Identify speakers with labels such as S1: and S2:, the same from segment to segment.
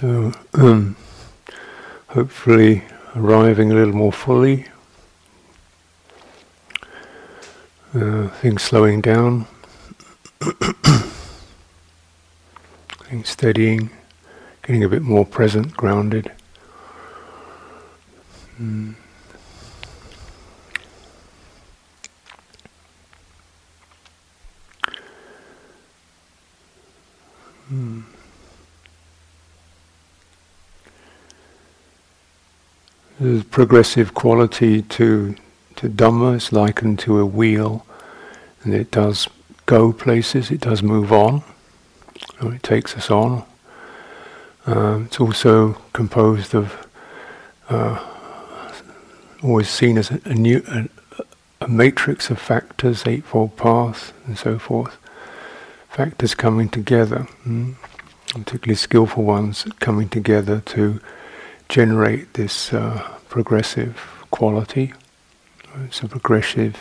S1: So, um, hopefully, arriving a little more fully, uh, things slowing down, things steadying, getting a bit more present, grounded. Mm. Progressive quality to to Dhamma. It's likened to a wheel, and it does go places. It does move on. it takes us on. Um, it's also composed of uh, always seen as a, a new a, a, matrix of factors, eightfold path, and so forth. Factors coming together, mm, particularly skillful ones coming together to generate this uh, progressive quality. It's a progressive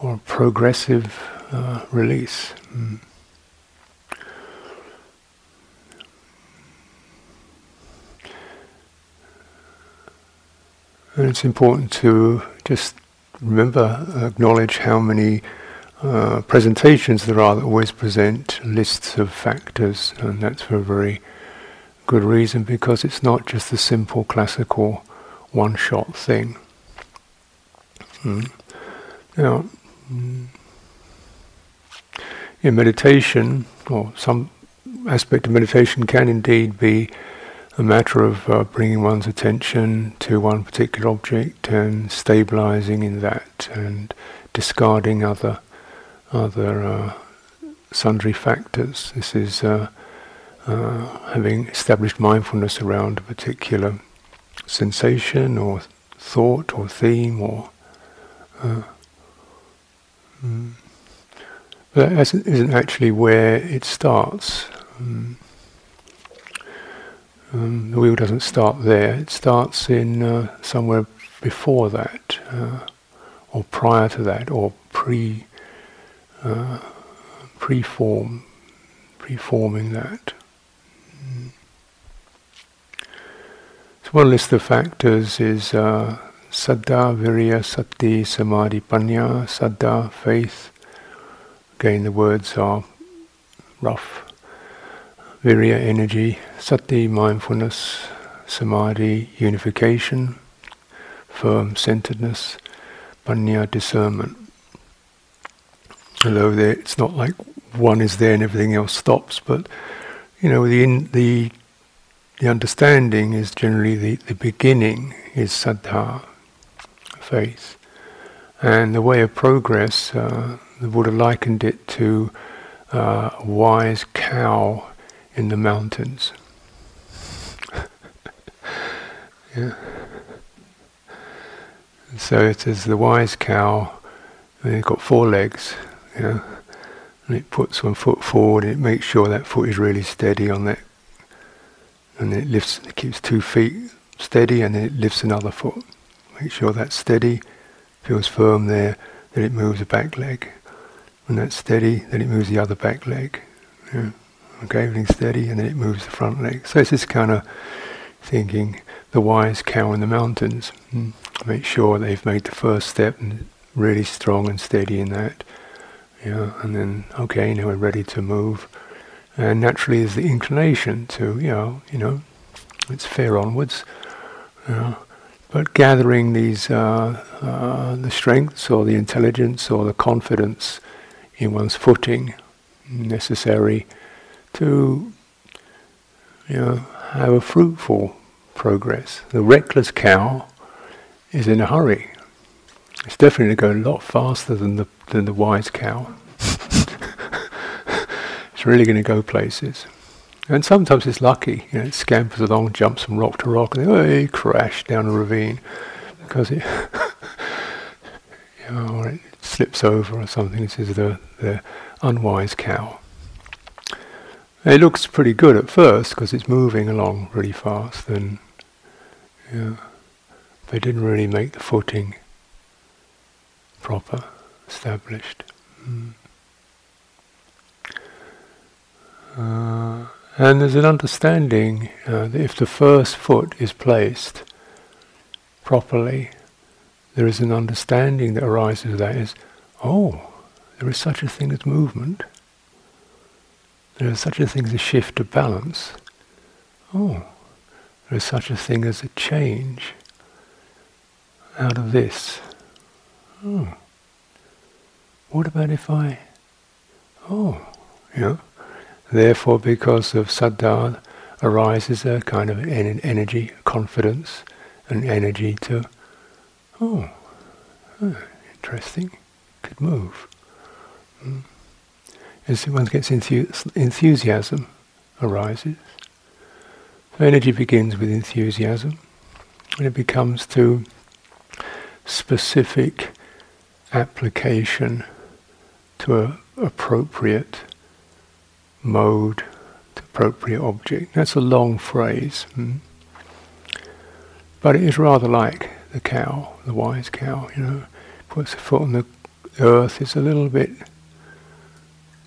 S1: or progressive uh, release. Mm. And it's important to just remember, acknowledge how many uh, presentations there are that always present lists of factors, and that's a very good reason because it's not just the simple classical one shot thing. Mm. Now, mm, in meditation, or some aspect of meditation can indeed be a matter of uh, bringing one's attention to one particular object and stabilizing in that and discarding other other uh, sundry factors. This is uh, uh having established mindfulness around a particular sensation or thought or theme or uh, mm. that isn't actually where it starts. Mm. Um, the wheel doesn't start there. It starts in uh, somewhere before that, uh, or prior to that, or pre uh, pre-form, pre-forming that. So one list of factors is uh, Saddha, Virya, Sati, Samadhi, Panya. Saddha, faith. Again, the words are rough. Virya, energy. Sati, mindfulness. Samadhi, unification. Firm centeredness. Panya, discernment. Although it's not like one is there and everything else stops, but you know the in, the the understanding is generally the, the beginning is saddha, faith. And the way of progress, uh, the Buddha likened it to uh, a wise cow in the mountains. yeah. So it is the wise cow, it's got four legs, yeah, and it puts one foot forward, and it makes sure that foot is really steady on that and it lifts, it keeps two feet steady, and then it lifts another foot. Make sure that's steady, feels firm there. Then it moves the back leg. When that's steady, then it moves the other back leg. Yeah. Okay, everything's steady, and then it moves the front leg. So it's this kind of thinking the wise cow in the mountains. Mm. Make sure they've made the first step and really strong and steady in that. Yeah, and then okay, now we're ready to move. And naturally, there's the inclination to, you know, you know, it's fair onwards. You know, but gathering these, uh, uh, the strengths or the intelligence or the confidence in one's footing necessary to, you know, have a fruitful progress. The reckless cow is in a hurry. It's definitely going a lot faster than the than the wise cow. It's really going to go places. And sometimes it's lucky, you know, it scampers along, jumps from rock to rock, and then oh, crash down a ravine because it, you know, or it slips over or something. This is the, the unwise cow. It looks pretty good at first because it's moving along really fast, and yeah, they didn't really make the footing proper, established. Mm. Uh, And there's an understanding uh, that if the first foot is placed properly, there is an understanding that arises that is, oh, there is such a thing as movement. There is such a thing as a shift of balance. Oh, there is such a thing as a change out of this. Oh, what about if I, oh, yeah. therefore because of saddha arises a kind of en- energy, confidence, and energy to, oh, oh interesting, could move. Mm. As one gets enthus- enthusiasm arises. So energy begins with enthusiasm, and it becomes to specific application to an appropriate mode, to appropriate object. That's a long phrase, hmm? but it is rather like the cow, the wise cow. You know, puts a foot on the earth. It's a little bit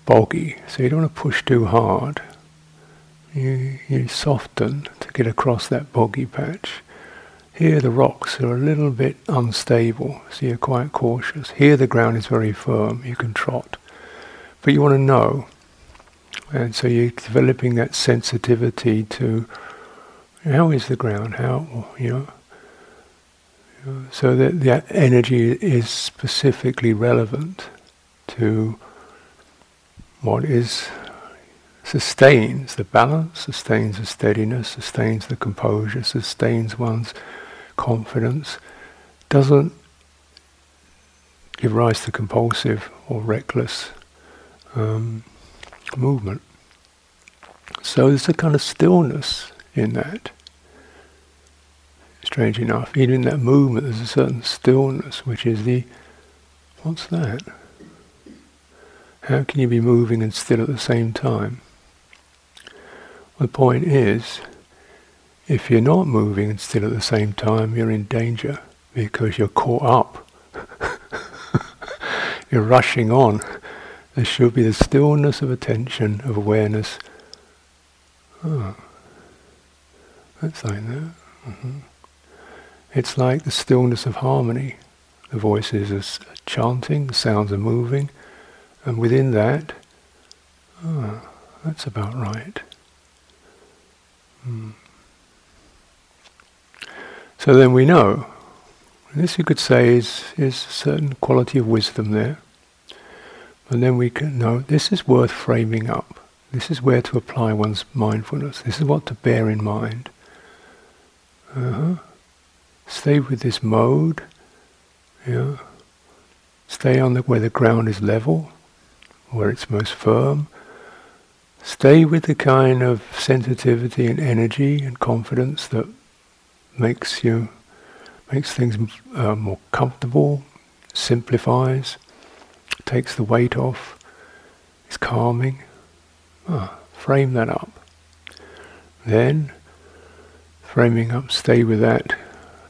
S1: boggy, so you don't want to push too hard. You, you soften to get across that boggy patch. Here the rocks are a little bit unstable, so you're quite cautious. Here the ground is very firm, you can trot. But you want to know. And so you're developing that sensitivity to how is the ground, how, you know. So that that energy is specifically relevant to what is sustains the balance, sustains the steadiness, sustains the composure, sustains one's confidence, doesn't give rise to compulsive or reckless um, movement. So there's a kind of stillness in that. Strange enough, even in that movement, there's a certain stillness, which is the what's that? How can you be moving and still at the same time? The point is, if you're not moving and still at the same time, you're in danger because you're caught up. you're rushing on. There should be the stillness of attention, of awareness. Oh, that's like that. Mm-hmm. It's like the stillness of harmony. The voices are chanting, the sounds are moving. And within that, oh, that's about right. Hmm. So then we know. This you could say is, is a certain quality of wisdom there. And then we can know this is worth framing up. This is where to apply one's mindfulness. This is what to bear in mind. Uh-huh. Stay with this mode. Yeah. Stay on the where the ground is level where it's most firm. Stay with the kind of sensitivity and energy and confidence that makes you makes things uh, more comfortable, simplifies, takes the weight off, is calming. Ah, frame that up. Then, framing up, stay with that.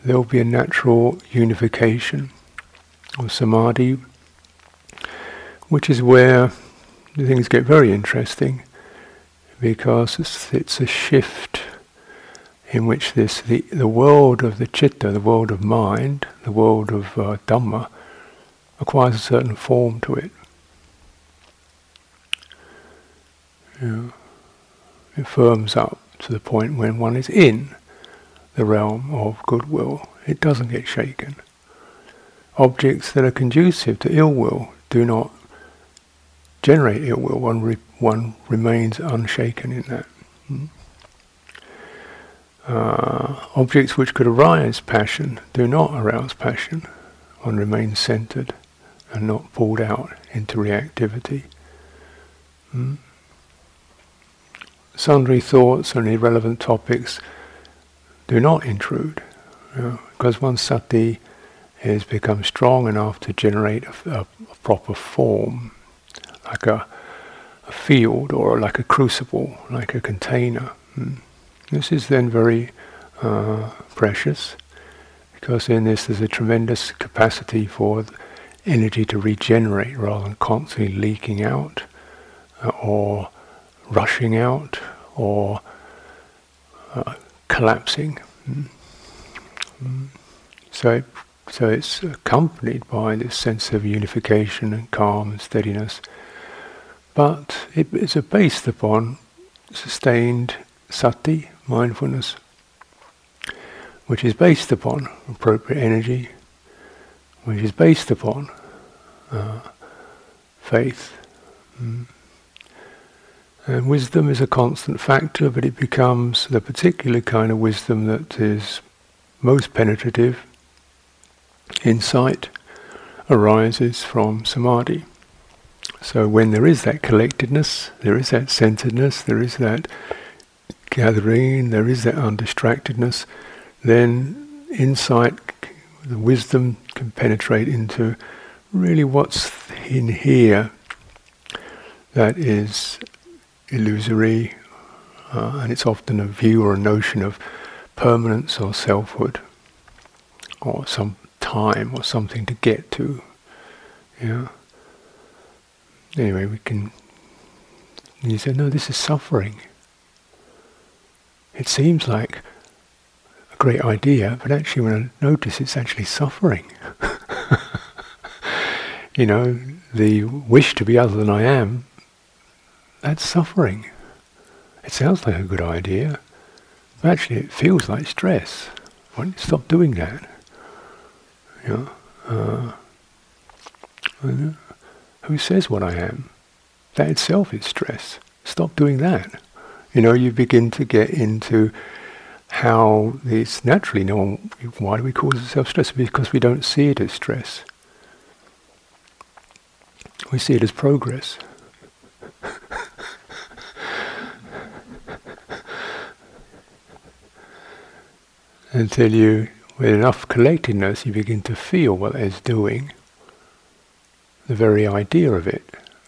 S1: There will be a natural unification of samadhi which is where things get very interesting because it's, it's a shift in which this the, the world of the chitta, the world of mind, the world of uh, Dhamma, acquires a certain form to it. It firms up to the point when one is in the realm of goodwill. It doesn't get shaken. Objects that are conducive to ill will do not generate ill will, one, re- one remains unshaken in that. Hmm? Uh, objects which could arouse passion do not arouse passion. One remains centered and not pulled out into reactivity. Hmm? Sundry thoughts and irrelevant topics do not intrude, you know, because once sati has become strong enough to generate a, a, a proper form, like a, a field or like a crucible, like a container. Hmm. This is then very uh, precious because in this there's a tremendous capacity for energy to regenerate rather than constantly leaking out uh, or rushing out or uh, collapsing. Mm. Mm. So, it, so it's accompanied by this sense of unification and calm and steadiness, but it is based upon sustained sati, mindfulness, which is based upon appropriate energy, which is based upon uh, faith. Mm. And wisdom is a constant factor, but it becomes the particular kind of wisdom that is most penetrative. Insight arises from samadhi. So when there is that collectedness, there is that centeredness, there is that gathering, there is that undistractedness, then insight, the wisdom can penetrate into really what's in here that is illusory, uh, and it's often a view or a notion of permanence or selfhood, or some time or something to get to. Yeah. Anyway, we can. You say, no, this is suffering. It seems like a great idea, but actually, when I notice, it's actually suffering. you know, the wish to be other than I am that's suffering. It sounds like a good idea, but actually it feels like stress. Why don't you stop doing that? You know, uh, who says what I am? That itself is stress. Stop doing that. You know, you begin to get into how this naturally, no one, why do we cause ourselves stress? Because we don't see it as stress. We see it as progress. until you, with enough collectedness, you begin to feel what it's doing, the very idea of it,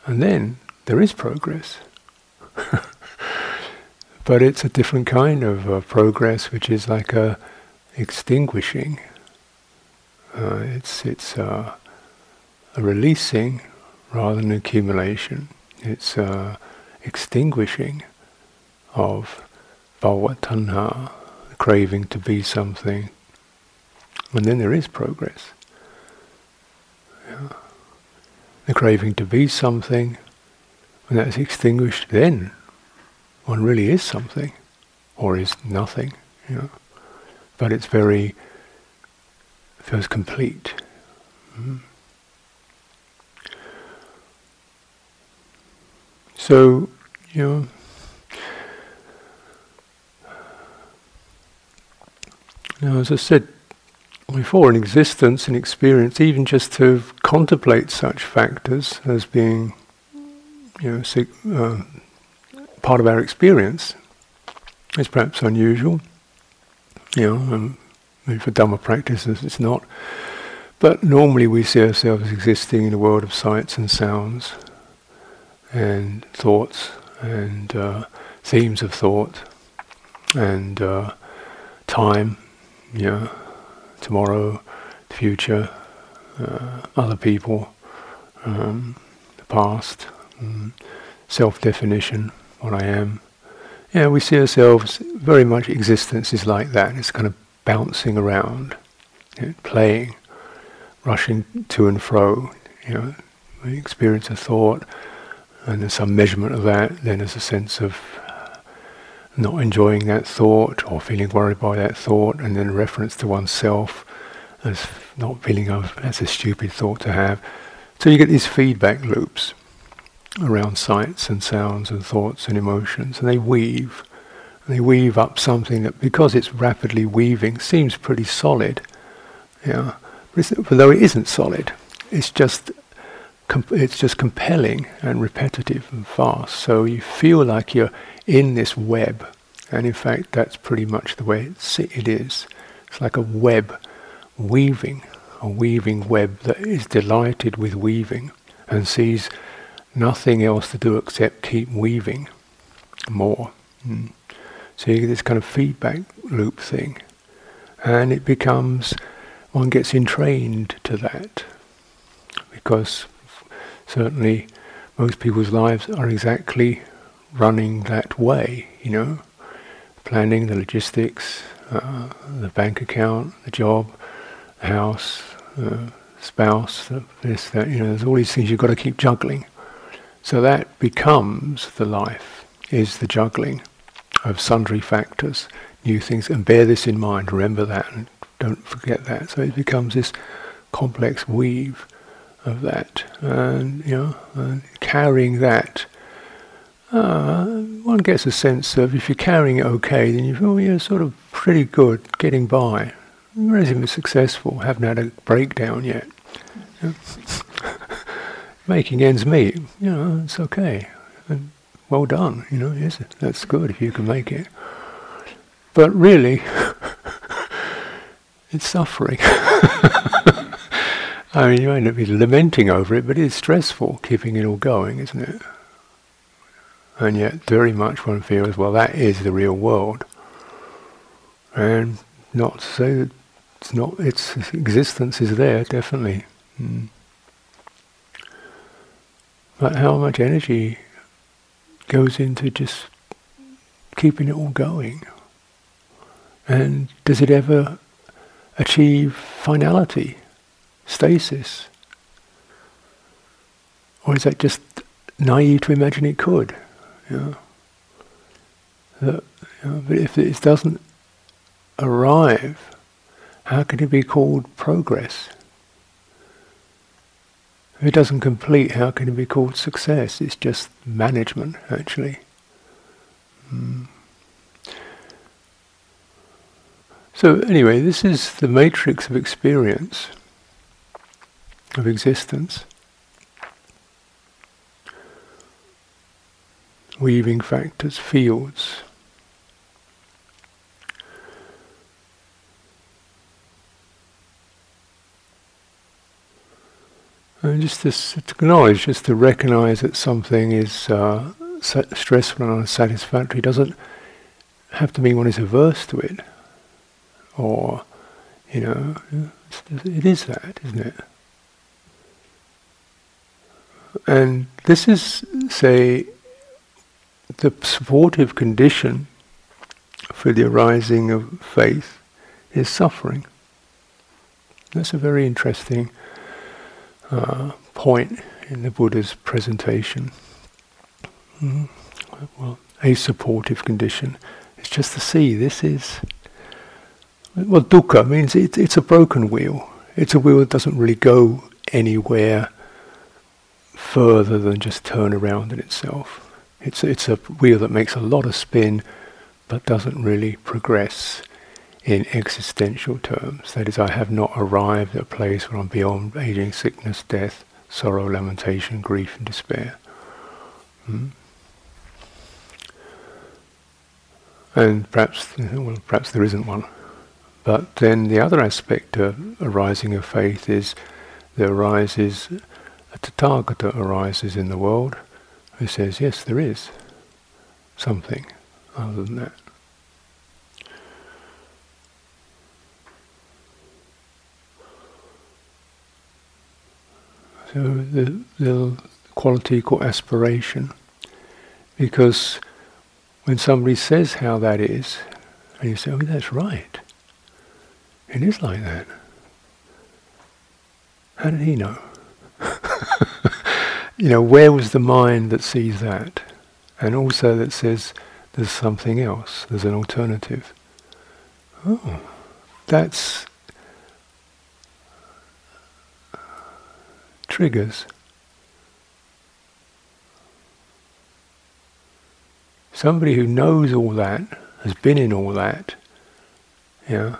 S1: and then there is progress. but it's a different kind of uh, progress, which is like a extinguishing. Uh, it's it's uh, a releasing rather than accumulation. It's uh, extinguishing of tanha, craving to be something, and then there is progress. Yeah. The craving to be something, when that's extinguished, then one really is something, or is nothing. You know? But it's very feels complete. Mm. So, you know, Now, as I said before, in existence and experience, even just to contemplate such factors as being, you know, uh, part of our experience is perhaps unusual. You know, um, maybe for Dhamma practices it's not. But normally we see ourselves existing in a world of sights and sounds and thoughts and uh, themes of thought and uh, time yeah, tomorrow, the future, uh, other people, um, the past, um, self-definition, what I am. Yeah, we see ourselves very much. Existence is like that. It's kind of bouncing around, you know, playing, rushing to and fro. You know, we experience a thought, and there's some measurement of that. Then there's a sense of uh, not enjoying that thought or feeling worried by that thought, and then reference to oneself as not feeling of that's a stupid thought to have. So you get these feedback loops around sights and sounds and thoughts and emotions, and they weave. And they weave up something that, because it's rapidly weaving, seems pretty solid. Yeah, but, though it isn't solid, it's just it's just compelling and repetitive and fast. So you feel like you're in this web, and in fact, that's pretty much the way it is. It's like a web weaving, a weaving web that is delighted with weaving and sees nothing else to do except keep weaving more. Mm. So you get this kind of feedback loop thing, and it becomes one gets entrained to that because certainly most people's lives are exactly running that way, you know, planning the logistics, uh, the bank account, the job, the house, uh, spouse, this, that, you know, there's all these things you've got to keep juggling. So that becomes the life, is the juggling of sundry factors, new things, and bear this in mind, remember that, and don't forget that. So it becomes this complex weave of that, and you know, and carrying that. Uh, one gets a sense of if you're carrying it okay, then you feel oh, you're sort of pretty good getting by, relatively successful, haven't had a breakdown yet. Making ends meet, you know, it's okay. And well done, you know, yes, that's good if you can make it. But really, it's suffering. I mean, you not be lamenting over it, but it's stressful keeping it all going, isn't it? And yet, very much one feels, well, that is the real world. And not to say that it's not, its existence is there, definitely. Mm. But how much energy goes into just keeping it all going? And does it ever achieve finality? stasis? Or is that just naive to imagine it could? You know? That, you know, but if it doesn't arrive, how can it be called progress? If it doesn't complete, how can it be called success? It's just management, actually. Mm. So, anyway, this is the matrix of experience of existence. Weaving factors, fields. And just to, to acknowledge, just to recognize that something is uh, stressful and unsatisfactory doesn't have to mean one is averse to it. Or, you know, it is that, isn't it? And this is, say, the supportive condition for the arising of faith is suffering. That's a very interesting uh, point in the Buddha's presentation. Mm-hmm. Well, a supportive condition is just to see this is. Well, dukkha means it, it's a broken wheel. It's a wheel that doesn't really go anywhere further than just turn around in itself. It's, it's a wheel that makes a lot of spin but doesn't really progress in existential terms. That is, I have not arrived at a place where I'm beyond aging, sickness, death, sorrow, lamentation, grief, and despair. Hmm? And perhaps, well, perhaps there isn't one. But then the other aspect of arising of faith is there arises a Tathagata arises in the world who says, yes, there is something other than that. The, the quality called aspiration, because when somebody says how that is, and you say, oh, that's right, it is like that. How did he know? you know, where was the mind that sees that? And also that says there's something else, there's an alternative. Oh, that's triggers. Somebody who knows all that, has been in all that, yeah,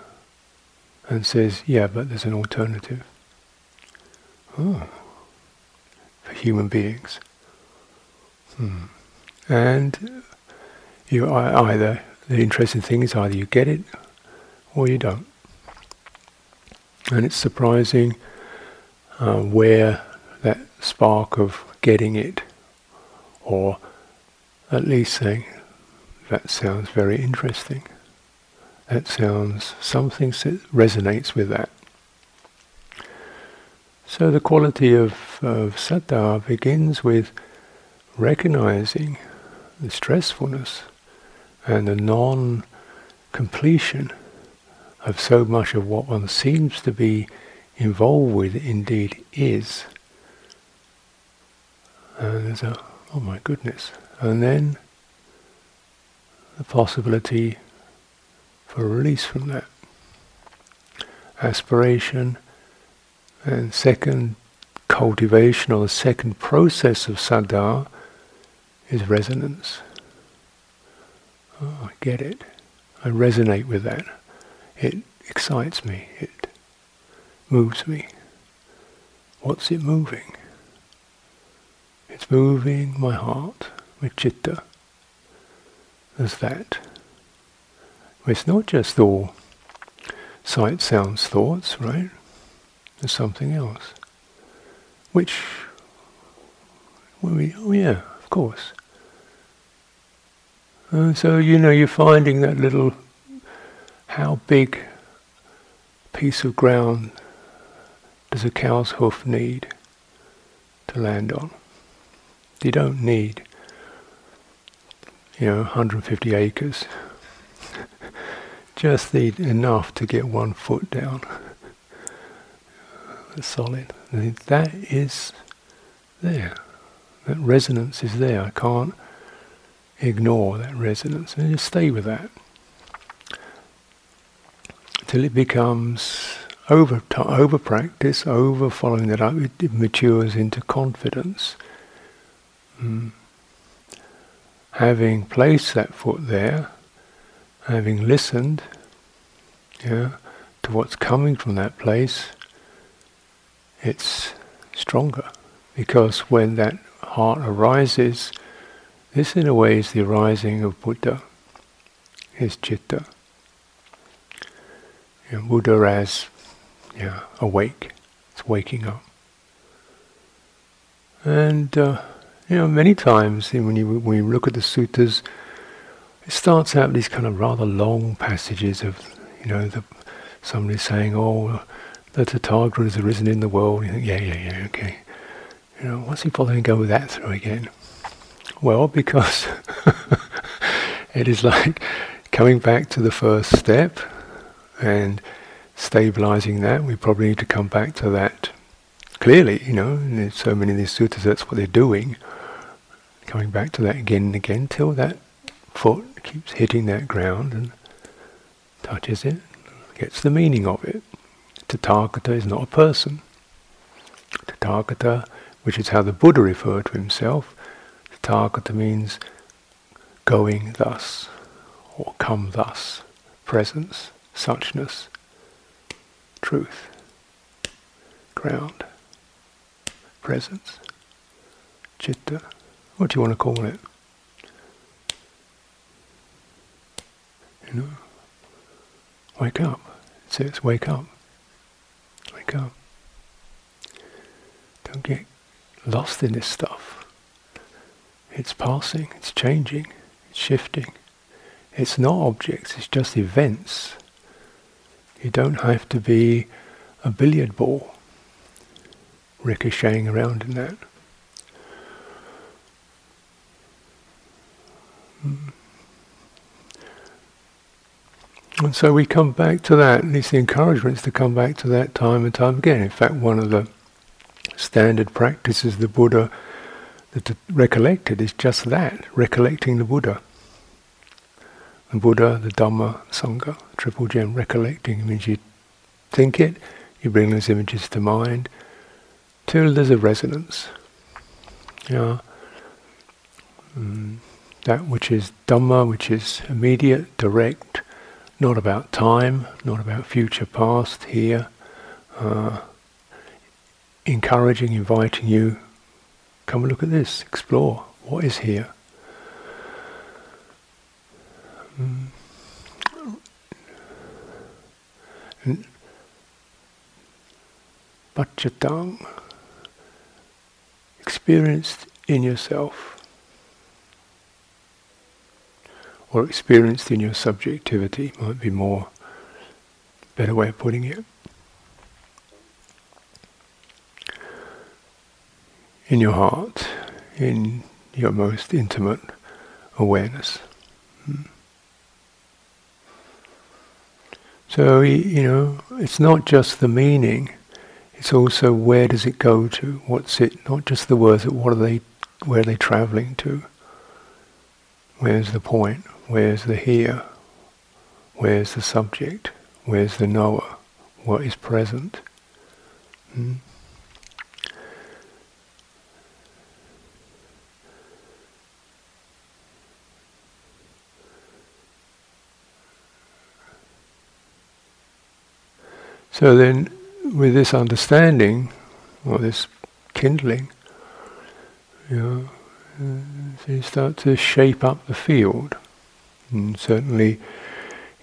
S1: and says, yeah, but there's an alternative. Oh for human beings. Hmm. And you are either the interesting thing is either you get it or you don't. And it's surprising uh, where spark of getting it, or at least saying, that sounds very interesting. That sounds something resonates with that. So the quality of, of saddha begins with recognizing the stressfulness, and the non completion of so much of what one seems to be involved with indeed is. And there's a, oh my goodness. And then the possibility for release from that. Aspiration and second cultivation or the second process of saddha is resonance. Oh, I get it. I resonate with that. It excites me. It moves me. What's it moving? It's moving my heart, my chitta. There's that. It's not just all sight, sounds, thoughts, right? There's something else. Which, we, oh yeah, of course. And so, you know, you're finding that little, how big piece of ground does a cow's hoof need to land on? You don't need, you know, 150 acres. Just need enough to get one foot down. That's solid. That is there. That resonance is there. I can't ignore that resonance and just stay with that till it becomes over over practice, over following that up. It matures into confidence. Mm. Having placed that foot there, having listened, yeah, to what's coming from that place, it's stronger because when that heart arises this, in a way, is the arising of Buddha, his citta. You know, Buddha as yeah, awake, it's waking up. And uh, you know, many times when you when you look at the suttas, it starts out these kind of rather long passages of you know the, somebody saying, "Oh, the Tathagata has arisen in the world." You think, "Yeah, yeah, yeah, okay." You know, what's he following go with that through again? Well, because it is like coming back to the first step and stabilizing that. We probably need to come back to that clearly, you know, and so many of these suttas, that's what they're doing. Coming back to that again and again till that foot keeps hitting that ground and touches it, gets the meaning of it. Tathagata is not a person. Tathagata, which is how the Buddha referred to himself, Tathagata means going thus, or come thus, presence, suchness, truth, ground, presence, chitta, what do you want to call it? You know, wake up. It says, wake up. Wake up. Don't get lost in this stuff. It's passing, it's changing, it's shifting. It's not objects, it's just events. You don't have to be a billiard ball ricocheting around in that. And so we come back to that, at least the encouragement is to come back to that time and time again. In fact, one of the standard practices the Buddha that recollected is just that, recollecting the Buddha. The Buddha, the Dhamma, Sangha, triple gem, recollecting means you think it, you bring those images to mind, till there's a resonance. Yeah. Mm, that which is Dhamma, which is immediate, direct, not about time, not about future, past, here, uh, encouraging, inviting you Come and look at this, explore. What is here? Mm. Experienced in yourself, or experienced in your subjectivity, might be more better way of putting it. in your heart, in your most intimate awareness. Hmm. So, you know, it's not just the meaning, it's also where does it go to? What's it, not just the words, but what are they, where are they traveling to? Where's the point? Where's the here? Where's the subject? Where's the knower? What is present? Hmm? So then, with this understanding, or this kindling, you know, uh, so you start to shape up the field. And certainly,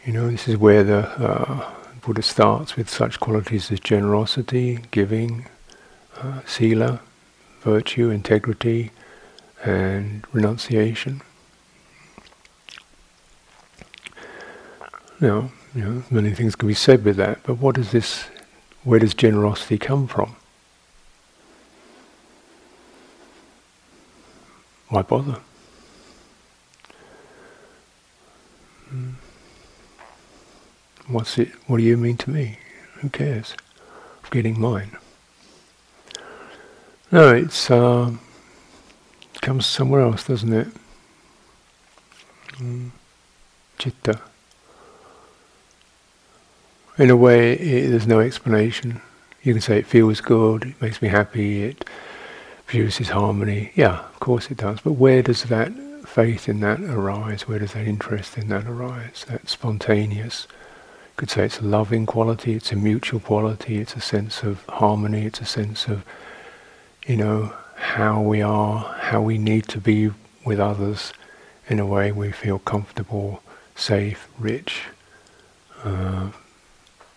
S1: you know, this is where the uh, Buddha starts with such qualities as generosity, giving, uh, sila, virtue, integrity, and renunciation. Now, you know, many things can be said with that, but what does this, where does generosity come from? Why bother? What's it? What do you mean to me? Who cares? I'm getting mine. No, it's uh, comes somewhere else, doesn't it? Mm. Chitta. In a way, it, there's no explanation. You can say it feels good, it makes me happy, it produces harmony. Yeah, of course it does. But where does that faith in that arise? Where does that interest in that arise? That spontaneous. Could say it's a loving quality, it's a mutual quality, it's a sense of harmony, it's a sense of, you know, how we are, how we need to be with others in a way we feel comfortable, safe, rich, uh,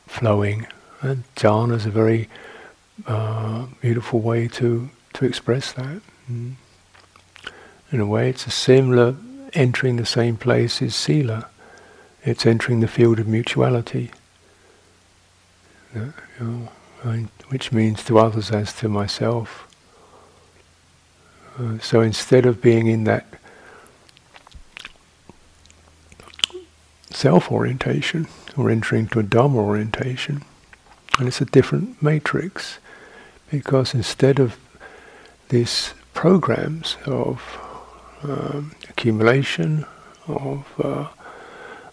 S1: flowing. And dana is a very uh, beautiful way to, to express that. Mm. In a way, it's a similar entering the same place as sila. It's entering the field of mutuality, which means to others as to myself. Uh, so instead of being in that self orientation, or entering to a Dhamma orientation. And it's a different matrix because instead of these programs of um, accumulation, of uh,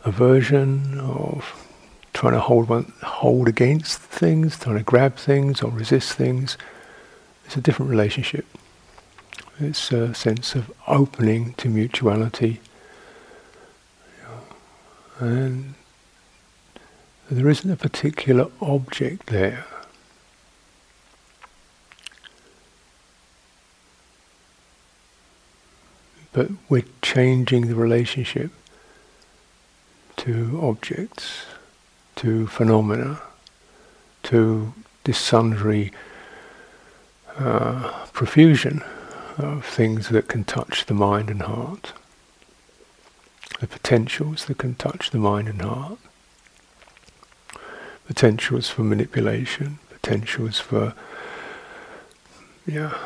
S1: aversion, of trying to hold one, hold against things, trying to grab things or resist things, it's a different relationship. It's a sense of opening to mutuality. And there isn't a particular object there. But we're changing the relationship to objects, to phenomena, to this sundry uh, profusion of things that can touch the mind and heart, the potentials that can touch the mind and heart. Potentials for manipulation, potentials for yeah,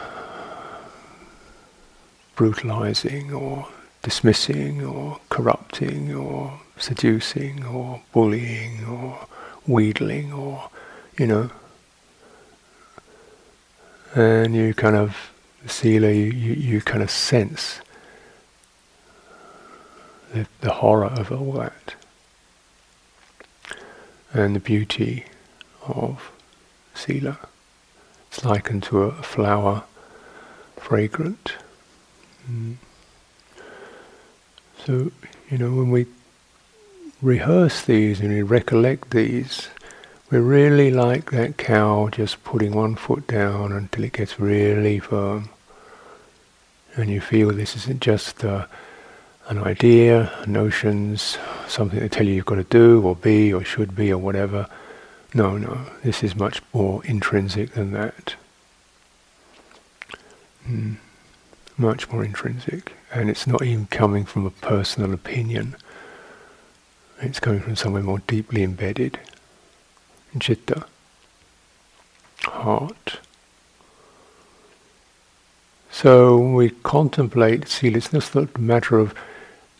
S1: brutalizing or dismissing or corrupting or seducing or bullying or wheedling or you know and you kind of sila you, you, you kind of sense the, the horror of all that and the beauty of sila. It's likened to a flower, fragrant. Mm. So, you know, when we rehearse these and we recollect these, we're really like that cow just putting one foot down until it gets really firm. And you feel this isn't just uh, an idea, notions, something to tell you you've got to do or be or should be or whatever. No, no, this is much more intrinsic than that. Mm, much more intrinsic. And it's not even coming from a personal opinion. It's coming from somewhere more deeply embedded. Chitta. Heart. So we contemplate, see, it's not a matter of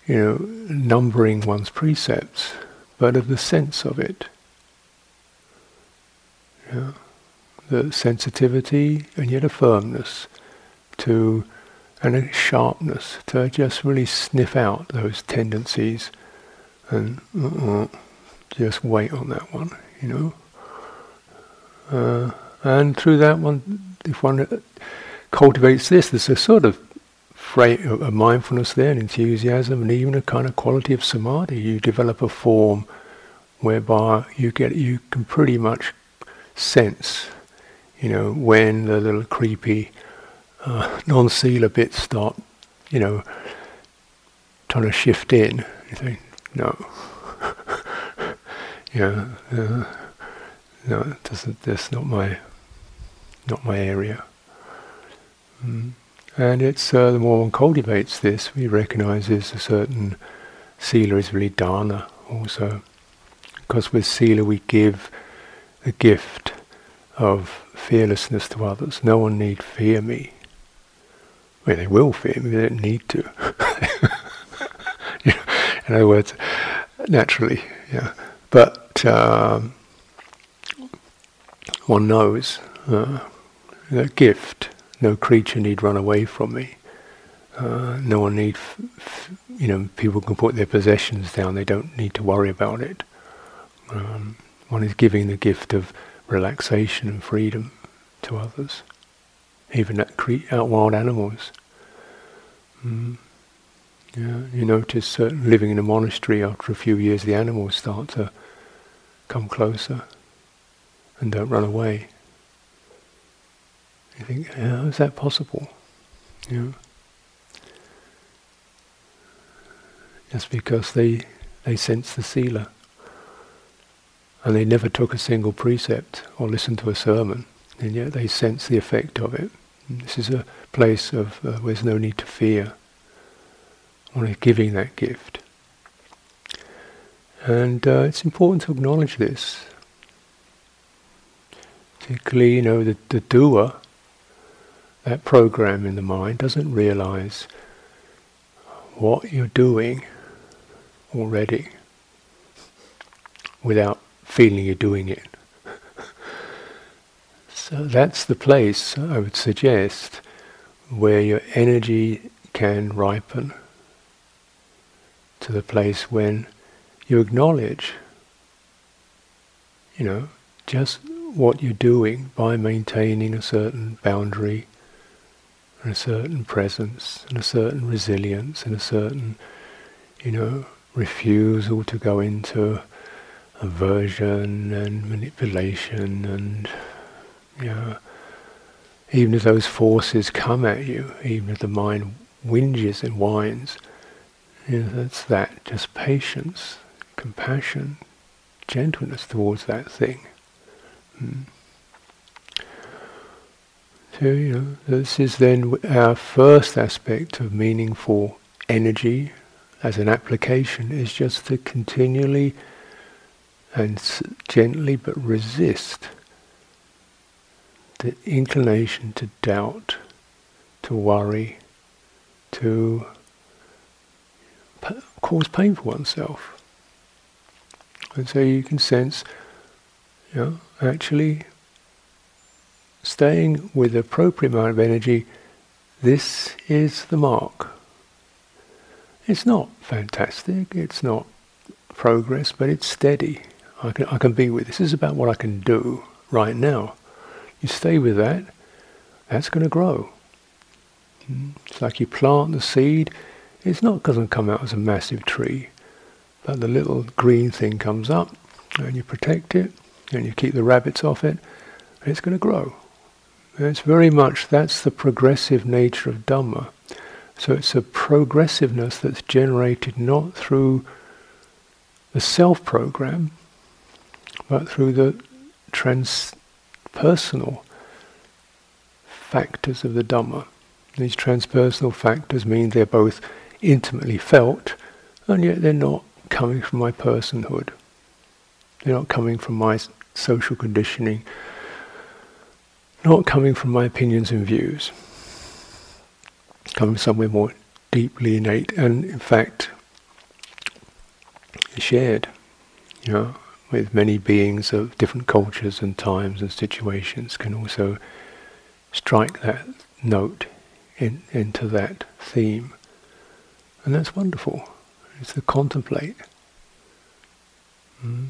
S1: you know, numbering one's precepts, but of the sense of it. Yeah. The sensitivity and yet a firmness to and a sharpness to just really sniff out those tendencies and uh, just wait on that one, you know. Uh, and through that one, if one cultivates this, there's a sort of a mindfulness there, and enthusiasm, and even a kind of quality of samadhi. You develop a form whereby you get you can pretty much sense, you know, when the little creepy uh, non-sila bits start, you know, trying to shift in. You think, no, yeah, uh, no, it doesn't. That's not my, not my area. Mm. And it's uh, the more one cultivates this, we recognise there's a certain sila is really dana also, because with sila we give the gift of fearlessness to others. No one need fear me. Well, they will fear me. They don't need to. in other words, naturally, yeah. But um, one knows uh, that gift no creature need run away from me. Uh, no one need, f- f- you know, people can put their possessions down. They don't need to worry about it. Um, one is giving the gift of relaxation and freedom to others, even at cre- wild animals. Mm. Yeah, you notice certain living in a monastery after a few years, the animals start to come closer and don't run away. You think, how is that possible? Know? Just because they they sense the sila. And they never took a single precept or listened to a sermon, and yet they sense the effect of it. And this is a place of uh, where there's no need to fear. Is giving that gift. And uh, it's important to acknowledge this. Particularly, you know, the, the doer that program in the mind doesn't realize what you're doing already without feeling you're doing it. so that's the place, I would suggest, where your energy can ripen to the place when you acknowledge, you know, just what you're doing by maintaining a certain boundary and a certain presence and a certain resilience and a certain, you know, refusal to go into aversion and manipulation and, you know, even if those forces come at you, even if the mind whinges and whines, you know, that's that, just patience, compassion, gentleness towards that thing. Mm. So, you know, this is then our first aspect of meaningful energy as an application is just to continually and gently but resist the inclination to doubt, to worry, to cause pain for oneself. And so you can sense, you know, actually staying with the appropriate amount of energy, this is the mark. It's not fantastic, it's not progress, but it's steady. I can, I can be with this. This is about what I can do right now. You stay with that, that's going to grow. Hmm? It's like you plant the seed, it's not going to come out as a massive tree, but the little green thing comes up, and you protect it, and you keep the rabbits off it, and it's going to grow. It's very much, that's the progressive nature of Dhamma. So it's a progressiveness that's generated not through the self-program, but through the transpersonal factors of the Dhamma. These transpersonal factors mean they're both intimately felt, and yet they're not coming from my personhood. They're not coming from my social conditioning not coming from my opinions and views, coming somewhere more deeply innate. And in fact, shared, you know, with many beings of different cultures and times and situations can also strike that note in, into that theme. And that's wonderful. It's to contemplate. Mm.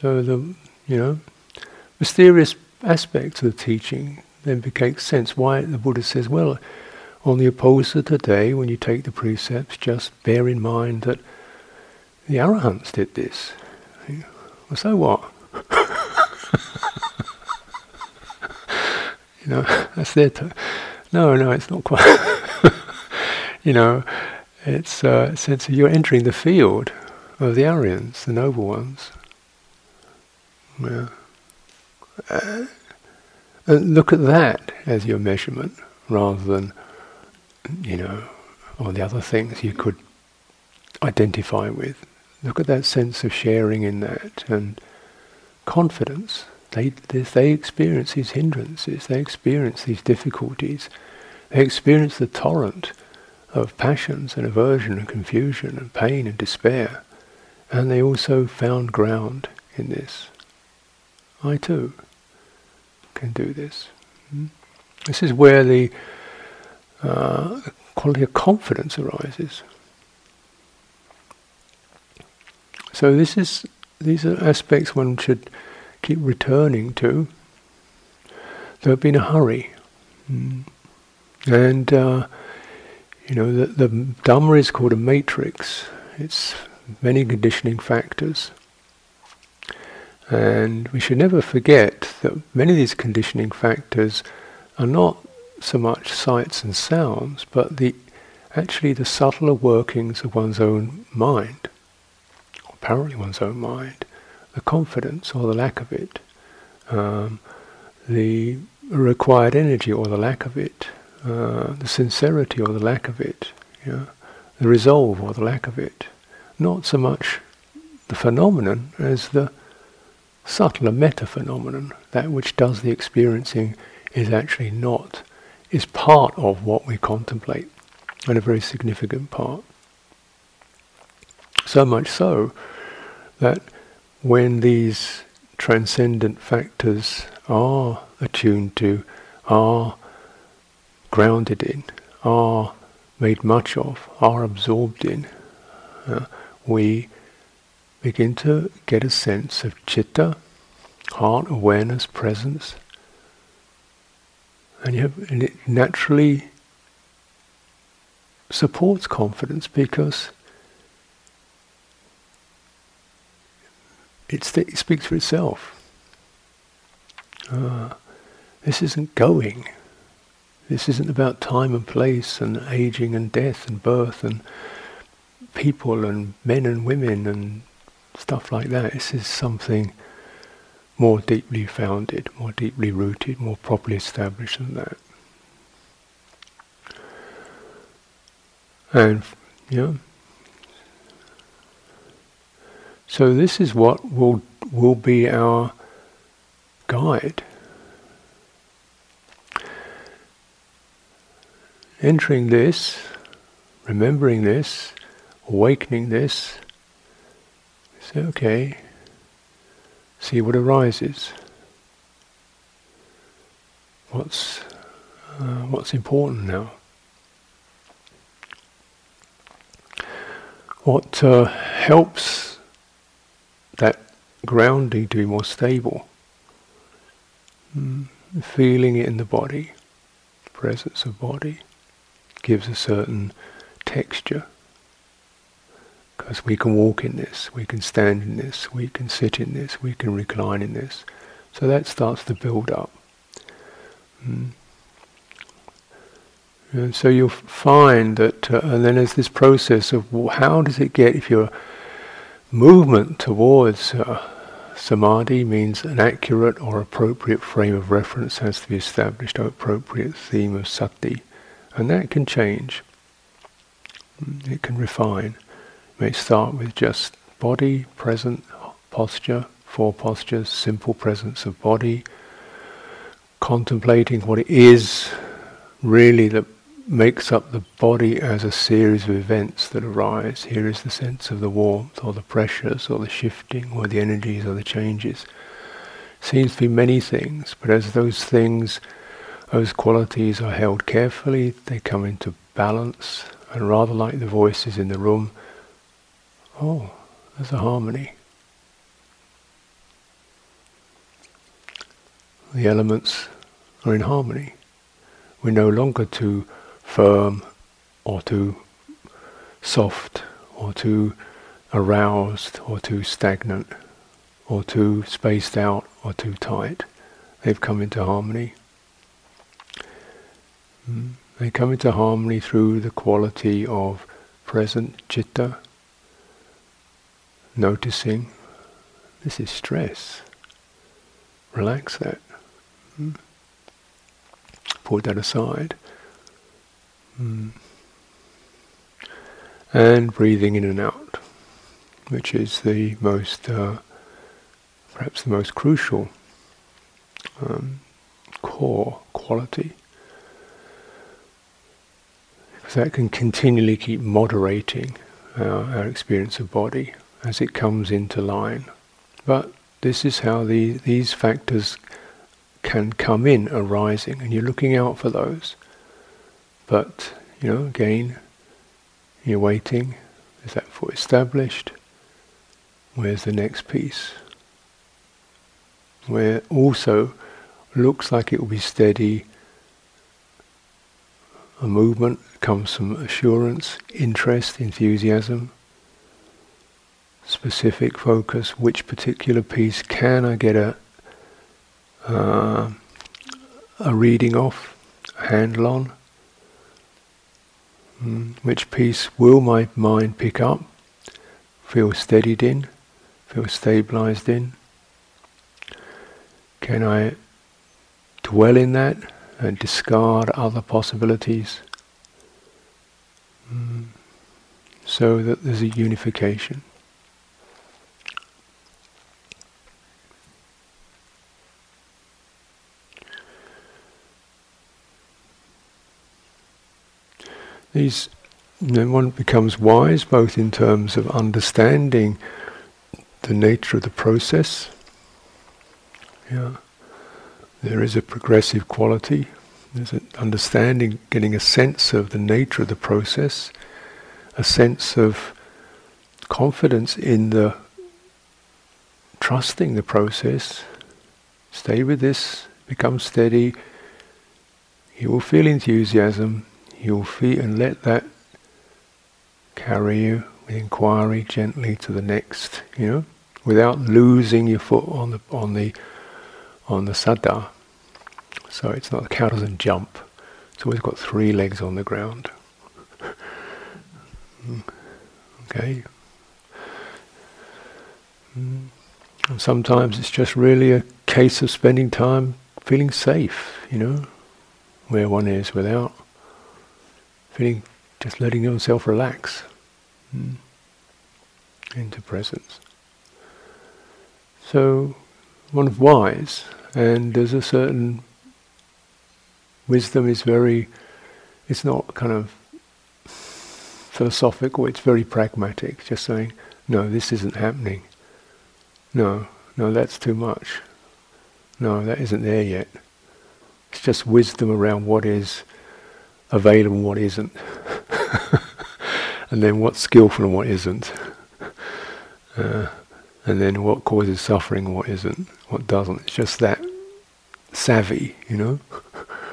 S1: So the, you know, mysterious aspects of the teaching then makes sense. Why the Buddha says, well, on the uposatha day, when you take the precepts, just bear in mind that the arahants did this. Well, so what? you know, that's their. T- no, no, it's not quite. you know, it's a sense of you're entering the field of the Aryans, the noble ones. Yeah. Uh, and look at that as your measurement, rather than, you know, all the other things you could identify with. Look at that sense of sharing in that and confidence. They, they experience these hindrances, they experience these difficulties, they experience the torrent of passions and aversion and confusion and pain and despair, and they also found ground in this. I too can do this. Hmm? This is where the, uh, quality of confidence arises. So this is these are aspects one should keep returning to. Don't be in a hurry, mm. and uh, you know the, the Dhamma is called a matrix. It's many conditioning factors, and we should never forget that many of these conditioning factors are not so much sights and sounds, but the actually the subtler workings of one's own mind apparently one's own mind, the confidence or the lack of it, um, the required energy or the lack of it, uh, the sincerity or the lack of it, you know, the resolve or the lack of it. Not so much the phenomenon as the subtler meta phenomenon, that which does the experiencing is actually not, is part of what we contemplate, and a very significant part. So much so that when these transcendent factors are attuned to, are grounded in, are made much of, are absorbed in, uh, we begin to get a sense of chitta, heart awareness, presence, and, you have, and it naturally supports confidence because it speaks for itself. Uh, this isn't going. This isn't about time and place and aging and death and birth and people and men and women and stuff like that. This is something more deeply founded, more deeply rooted, more properly established than that. And, know, so this is what will will be our guide. Entering this, remembering this, awakening this, say, okay, see what arises. What's uh, what's important now? What uh, helps that grounding to be more stable. Mm. Feeling it in the body, presence of body, gives a certain texture. Because we can walk in this, we can stand in this, we can sit in this, we can recline in this. So that starts to build up. Mm. And so you'll find that, uh, and then there's this process of how does it get if you're movement towards uh, samadhi means an accurate or appropriate frame of reference has to be established, or appropriate theme of sati, and that can change. It can refine. It may start with just body, present, posture, four postures, simple presence of body, contemplating what it is really that makes up the body as a series of events that arise. Here is the sense of the warmth, or the pressures, or the shifting, or the energies, or the changes. Seems to be many things, but as those things, those qualities are held carefully, they come into balance, and rather like the voices in the room, oh, there's a harmony. The elements are in harmony. We're no longer too firm or too soft or too aroused or too stagnant or too spaced out or too tight. They've come into harmony. Mm. They come into harmony through the quality of present citta, noticing this is stress. Relax that. Mm. Put that aside. Mm. And breathing in and out, which is the most, uh, perhaps the most crucial um, core quality because that can continually keep moderating our, our experience of body as it comes into line. But this is how the, these factors can come in arising, and you're looking out for those. But, you know, again, you're waiting. Is that foot established? Where's the next piece? Where also looks like it will be steady, a movement comes from assurance, interest, enthusiasm, specific focus. Which particular piece can I get a uh, a reading off, a handle on? Mm, which piece will my mind pick up, feel steadied in, feel stabilized in? Can I dwell in that? And discard other possibilities mm. so that there's a unification. These, then one becomes wise both in terms of understanding the nature of the process. Yeah there is a progressive quality. There's an understanding, getting a sense of the nature of the process, a sense of confidence in the trusting the process. Stay with this, become steady. You will feel enthusiasm. You will feel and let that carry you with inquiry gently to the next. You know, without losing your foot on the on the on the saddha. So it's not the cow doesn't jump. It's always got three legs on the ground. okay. Mm. And sometimes it's just really a case of spending time feeling safe, you know, where one is without feeling, just letting yourself relax mm. into presence. So, one of wise and there's a certain wisdom is very, it's not kind of philosophical, it's very pragmatic, just saying, no, this isn't happening. No, no, that's too much. No, that isn't there yet. It's just wisdom around what is available and what isn't. and then what's skillful and what isn't. Uh, and then what causes suffering and what isn't, what doesn't. It's just that savvy, you know,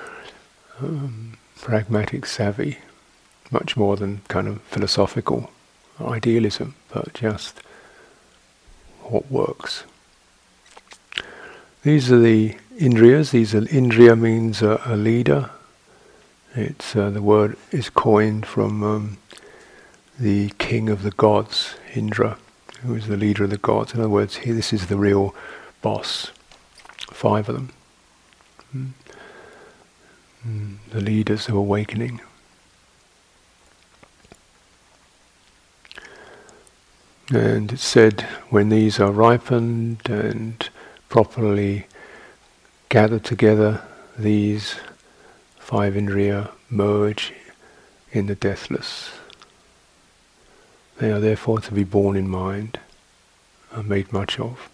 S1: um, pragmatic savvy, much more than kind of philosophical idealism, but just what works. These are the indriyas. These are indriya means a, leader. It's uh, the word is coined from um, the king of the gods, Indra who is the leader of the gods. In other words, here this is the real boss. Five of them. Mm. The leaders of awakening. And it said, when these are ripened and properly gathered together, these five indriya merge in the deathless. They are therefore to be borne in mind and made much of.